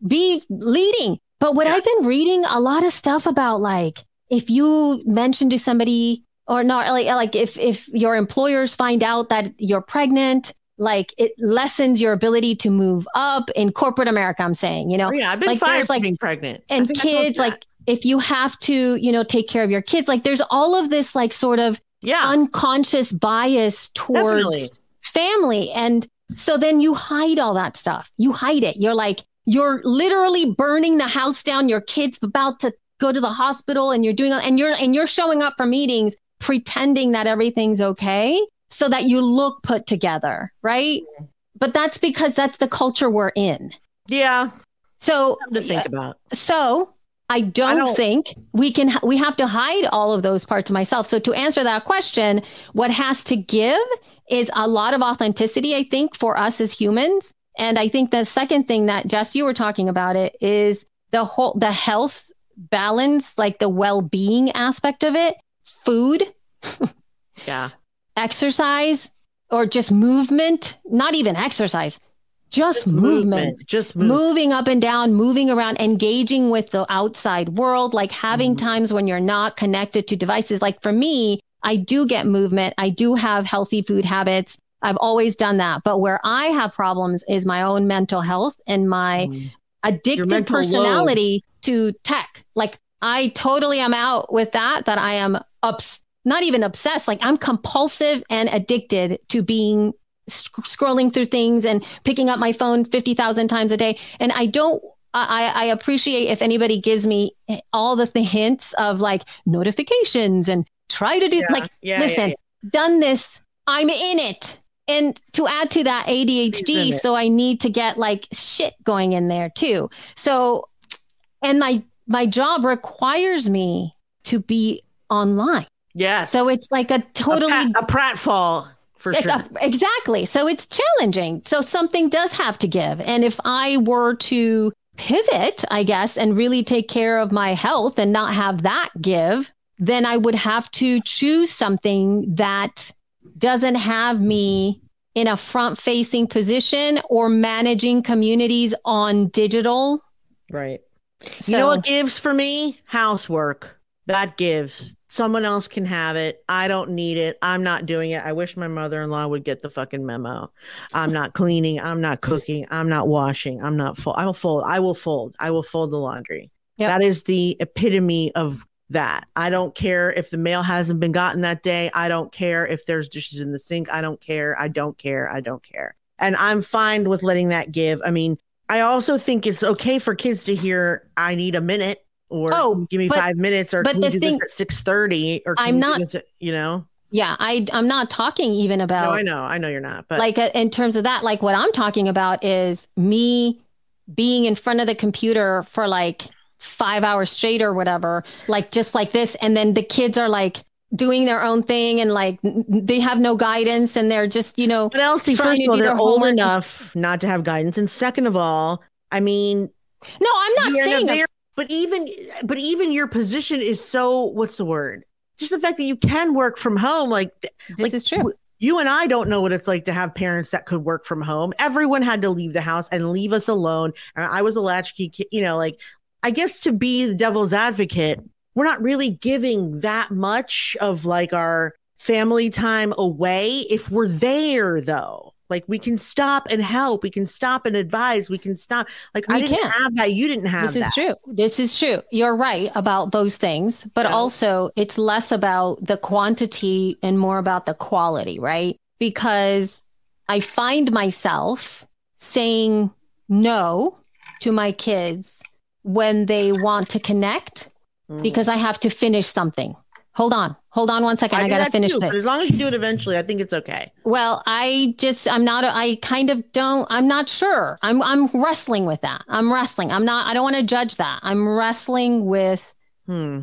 be leading. But what Yeah. I've been reading a lot of stuff about like if you mention to somebody or not like eh, like if if your employers find out that you're pregnant, like it lessens your ability to move up in corporate America, I'm saying, you know. Yeah, I've been like, fired like- being pregnant. And think I told kids like if you have to, you know, take care of your kids, like there's all of this like sort of yeah, unconscious bias towards Definitely. family. And so then you hide all that stuff. You hide it. You're like, you're literally burning the house down. Your kid's about to go to the hospital and you're doing, and you're, and you're showing up for meetings pretending that everything's okay so that you look put together. Right. But that's because that's the culture we're in. yeah, So, something to think about. so I don't, don't- think we can, we have to hide all of those parts of myself. So to answer that question, what has to give is a lot of authenticity, I think, for us as humans. And I think the second thing that Jess, you were talking about it is the whole, the health balance, like the well-being aspect of it, food, Yeah, exercise, or just movement, not even exercise, just, movement Just move. moving up and down, moving around, engaging with the outside world, like having Mhm. times when you're not connected to devices. Like for me, I do get movement. I do have healthy food habits. I've always done that. But where I have problems is my own mental health and my Mm. addicted mental load. personality to tech. Like I totally am out with that, that I am ups, not even obsessed. Like I'm compulsive and addicted to being sc- scrolling through things and picking up my phone 50,000 times a day. And I don't, I, I appreciate if anybody gives me all the th- hints of like notifications and try to do Yeah, like, yeah, listen, yeah, done this. I'm in it. And to add to that ADHD, so I need to get like shit going in there too. So, and my my job requires me to be online. Yes. So it's like a totally a, pat, a pratfall for sure. uh, Exactly. So it's challenging. So something does have to give. And if I were to pivot, I guess, and really take care of my health and not have that give, then I would have to choose something that doesn't have me in a front facing position or managing communities on digital. Right. So, you know what gives for me? Housework. That gives. Someone else can have it. I don't need it. I'm not doing it. I wish my mother in law would get the fucking memo. I'm not cleaning. I'm not cooking. I'm not washing. I'm not fold. I will fold. I will fold. I will fold the laundry. Yep. That is the epitome of that. I don't care if the mail hasn't been gotten that day. I don't care if there's dishes in the sink. I don't care. I don't care. I don't care. And I'm fine with letting that give. I mean, I also think it's okay for kids to hear, I need a minute or Oh, give me but- five minutes or but can the do thing- this at 630 or can I'm not- this at- you know? yeah, I, I'm not talking even about No, I know. I know you're not, but like uh, in terms of that like what i'm talking about is me being in front of the computer for like five hours straight or whatever like just like this and then the kids are like doing their own thing and like they have no guidance and they're just you know But Elsie, first of all they're old homework. enough not to have guidance. And second of all, I mean, no i'm not saying there, but even but even your position is so what's the word? Just the fact that you can work from home, like this like, is true you and I don't know what it's like to have parents that could work from home. Everyone had to leave the house and leave us alone. And I was a latchkey kid, you know, like I guess to be the devil's advocate, we're not really giving that much of like our family time away if we're there though. Like we can stop and help, we can stop and advise, we can stop. Like I We didn't can. have that, you didn't have this that. is true this is true you're right about those things but Yeah. also it's less about the quantity and more about the quality right because i find myself saying no to my kids when they want to connect Mhm. because i have to finish something hold on hold on one second i, do gotta finish too, this But as long as you do it eventually, I think it's okay. well, I just I'm not I kind of don't I'm not sure. I'm I'm wrestling with that. I'm wrestling. I'm not I don't want to judge that. I'm wrestling with Hmm.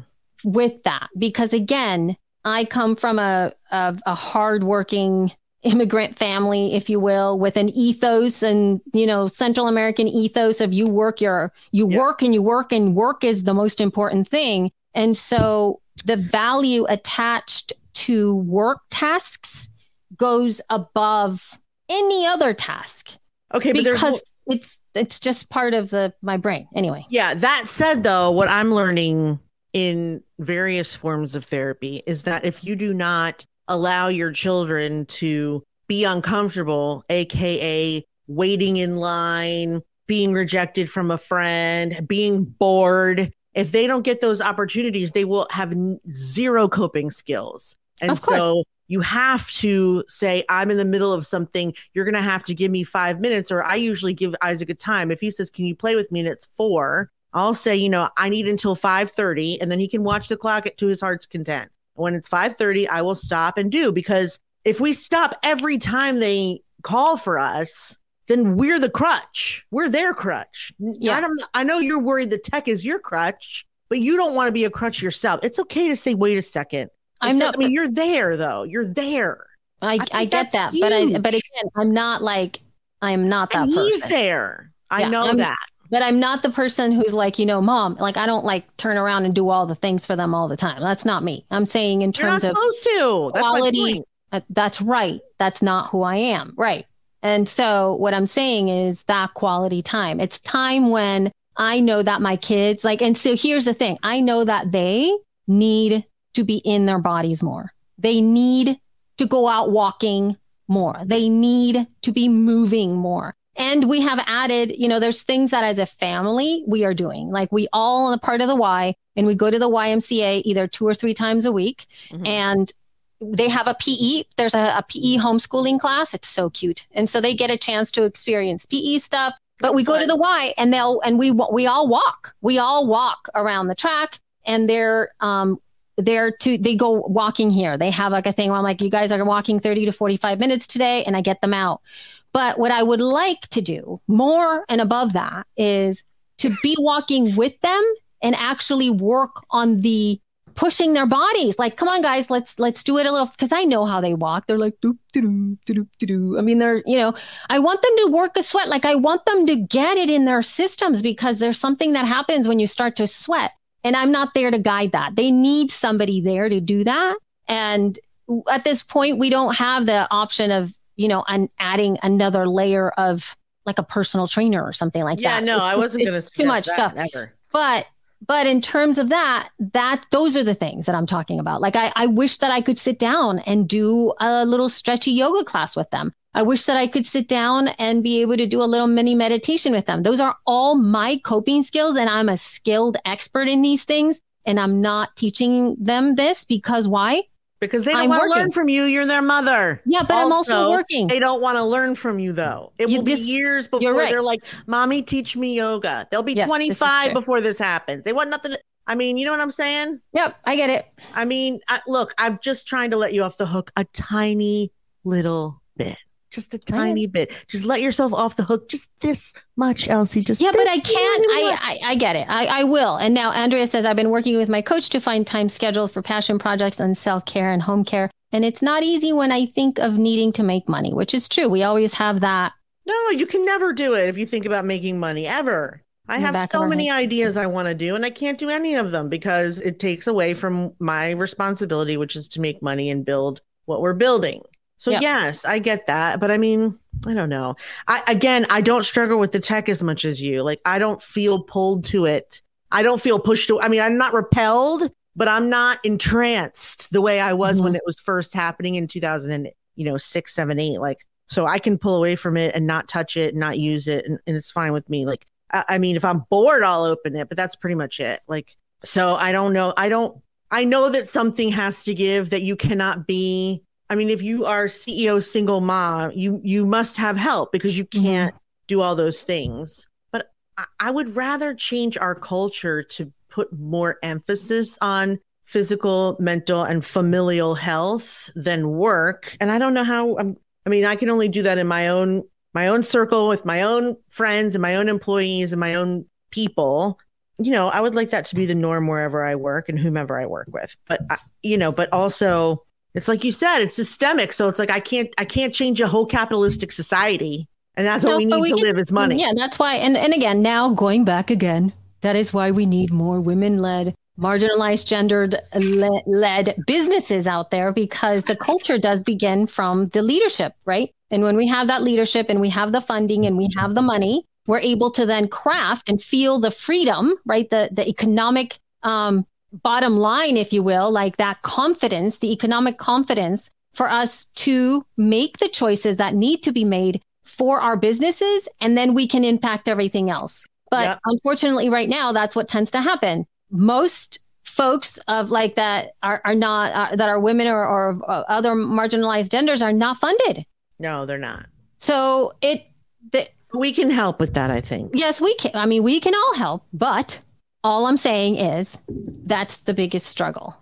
with that because again, I come from a a, a hardworking immigrant family, if you will, with an ethos and, you know, Central American ethos of you work your, you yeah. work and you work and work is the most important thing. And so the value attached to work tasks goes above any other task. Okay, because it's it's just part of the my brain anyway. Yeah, that said though, what I'm learning in various forms of therapy is that if you do not allow your children to be uncomfortable, aka waiting in line, being rejected from a friend, being bored, if they don't get those opportunities, they will have zero coping skills. And so you have to say, I'm in the middle of something. You're going to have to give me five minutes. Or I usually give Isaac a time. If he says, Can you play with me? And it's four, I'll say, you know, I need until 5:30 and then he can watch the clock to his heart's content. When it's 5:30, I will stop and do because if we stop every time they call for us, then we're the crutch. We're their crutch. Yeah. I, I know you're worried the tech is your crutch, but you don't want to be a crutch yourself. It's okay to say, wait a second. I'm not. I mean, you're there though. You're there. I, I, I get that, huge. but I but again, I'm not like I'm not that. And he's there. I yeah, know I'm, that. But I'm not the person who's like, you know, mom, like I don't like turn around and do all the things for them all the time. That's not me. I'm saying in terms of to. That's quality. Uh, that's right. That's not who I am. Right. And so what I'm saying is that quality time. It's time when I know that my kids like, and so here's the thing. I know that they need to be in their bodies more. They need to go out walking more. They need to be moving more. And we have added, you know, there's things that as a family we are doing. Like we all are part of the Y and we go to the YMCA either two or three times a week. Mm-hmm. And they have a PE. There's a, a, PE homeschooling class. It's so cute. And so they get a chance to experience PE stuff. But we go to the Y and they'll, and we, we all walk. We all walk around the track and they're, um, they're to they go walking here. They have like a thing where I'm like, you guys are walking 30 to 45 minutes today, and I get them out. But what I would like to do more and above that is to be walking with them and actually work on the pushing their bodies. Like, come on, guys, let's let's do it a little because I know how they walk. They're like doop doop doop doop. I mean, they're you know, I want them to work a sweat. Like, I want them to get it in their systems because there's something that happens when you start to sweat. And I'm not there to guide that. They need somebody there to do that. And at this point, we don't have the option of, you know, an, adding another layer of like a personal trainer or something like yeah, that. Yeah, no, I wasn't going to too much stuff. Ever. But but in terms of that, that those are the things that I'm talking about. Like I, I wish that I could sit down and do a little stretchy yoga class with them. I wish that I could sit down and be able to do a little mini meditation with them. Those are all my coping skills. And I'm a skilled expert in these things. And I'm not teaching them this because why? Because they don't want to learn from you. You're their mother. Yeah, but also, I'm also working. They don't want to learn from you though. It you, will this, be years before right. they're like, Mommy, teach me yoga. They'll be yes, 25 this before this happens. They want nothing to, I mean, you know what I'm saying? Yep, I get it. I mean, I, look, I'm just trying to let you off the hook a tiny little bit just a tiny bit. Just let yourself off the hook, just this much, Elsie. Just yeah, but I can't. I, I, I get it. I I will. And now Andrea says I've been working with my coach to find time scheduled for passion projects and self care and home care. And it's not easy when I think of needing to make money, which is true. We always have that. No, you can never do it if you think about making money ever. I have so many head. ideas I want to do, and I can't do any of them because it takes away from my responsibility, which is to make money and build what we're building. So yep. yes, I get that, but I mean, I don't know. I again, I don't struggle with the tech as much as you. Like I don't feel pulled to it. I don't feel pushed to I mean, I'm not repelled, but I'm not entranced the way I was mm-hmm. when it was first happening in 2000 and you know, 6, 7, 8 like so I can pull away from it and not touch it, and not use it and, and it's fine with me. Like I, I mean, if I'm bored, I'll open it, but that's pretty much it. Like so I don't know. I don't I know that something has to give that you cannot be I mean, if you are CEO single mom, you you must have help because you mm-hmm. can't do all those things. But I, I would rather change our culture to put more emphasis on physical, mental, and familial health than work. And I don't know how. I'm, I mean, I can only do that in my own my own circle with my own friends and my own employees and my own people. You know, I would like that to be the norm wherever I work and whomever I work with. But you know, but also it's like you said, it's systemic. So it's like I can't I can't change a whole capitalistic society. And that's no, what we need we to can, live is money. Yeah, that's why and, and again, now going back again, that is why we need more women led, marginalized, gendered led businesses out there because the culture does begin from the leadership, right? And when we have that leadership and we have the funding and we have the money, we're able to then craft and feel the freedom, right? The the economic um, bottom line, if you will, like that confidence, the economic confidence for us to make the choices that need to be made for our businesses, and then we can impact everything else. But yep. unfortunately, right now, that's what tends to happen. Most folks of like that are, are not uh, that are women or, or uh, other marginalized genders are not funded. No, they're not. So it the, we can help with that. I think. Yes, we can. I mean, we can all help, but all I'm saying is that's the biggest struggle.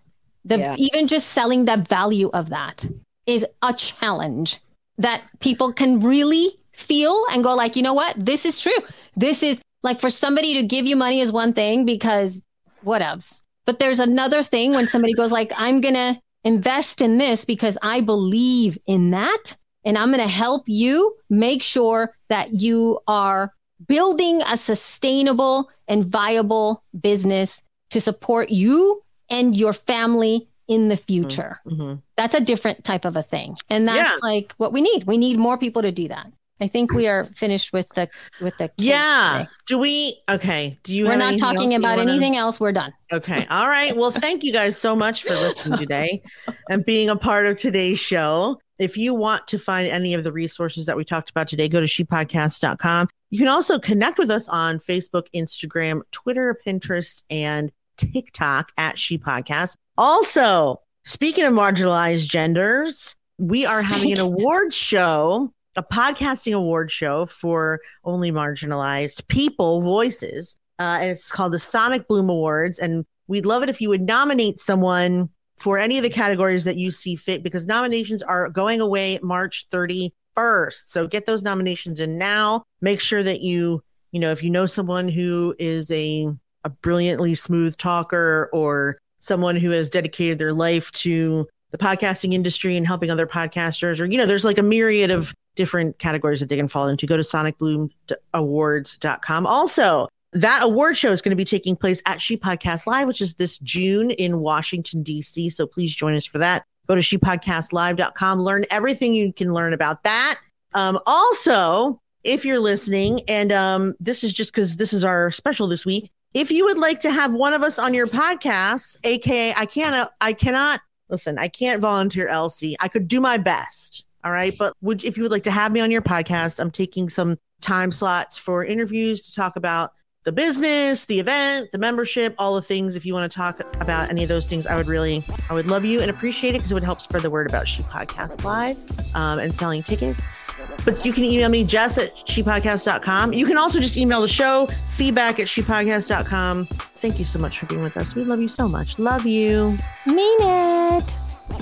The yeah. even just selling the value of that is a challenge that people can really feel and go like, you know what? This is true. This is like for somebody to give you money is one thing because what else? But there's another thing when somebody goes like, I'm going to invest in this because I believe in that and I'm going to help you make sure that you are building a sustainable and viable business to support you and your family in the future. Mm-hmm. mm-hmm. That's a different type of a thing. And that's yeah. like what we need. We need more people to do that. I think we are finished with the with the Yeah. Today. Do we okay. Do you We're not talking about anything else. We're done. Okay. All right. Well, thank you guys so much for listening today and being a part of today's show. If you want to find any of the resources that we talked about today, go to shepodcast.com. You can also connect with us on Facebook, Instagram, Twitter, Pinterest, and TikTok at She Podcast. Also, speaking of marginalized genders, we are having an award show, a podcasting award show for only marginalized people voices. Uh, and it's called the Sonic Bloom Awards. And we'd love it if you would nominate someone for any of the categories that you see fit because nominations are going away March 31st. So get those nominations in now. Make sure that you, you know, if you know someone who is a a brilliantly smooth talker or someone who has dedicated their life to the podcasting industry and helping other podcasters or you know there's like a myriad of different categories that they can fall into go to sonicbloomawards.com also that award show is going to be taking place at she podcast live which is this june in washington d.c so please join us for that Go to shepodcastlive.com, learn everything you can learn about that. Um, also, if you're listening, and um, this is just because this is our special this week, if you would like to have one of us on your podcast, aka I can't, I cannot listen, I can't volunteer Elsie. I could do my best. All right. But would if you would like to have me on your podcast, I'm taking some time slots for interviews to talk about the business, the event, the membership, all the things. If you want to talk about any of those things, I would really, I would love you and appreciate it because it would help spread the word about She Podcast Live um, and selling tickets. But you can email me, Jess at shepodcast.com. You can also just email the show, feedback at shepodcast.com. Thank you so much for being with us. We love you so much. Love you. Mean it.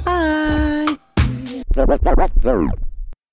Bye.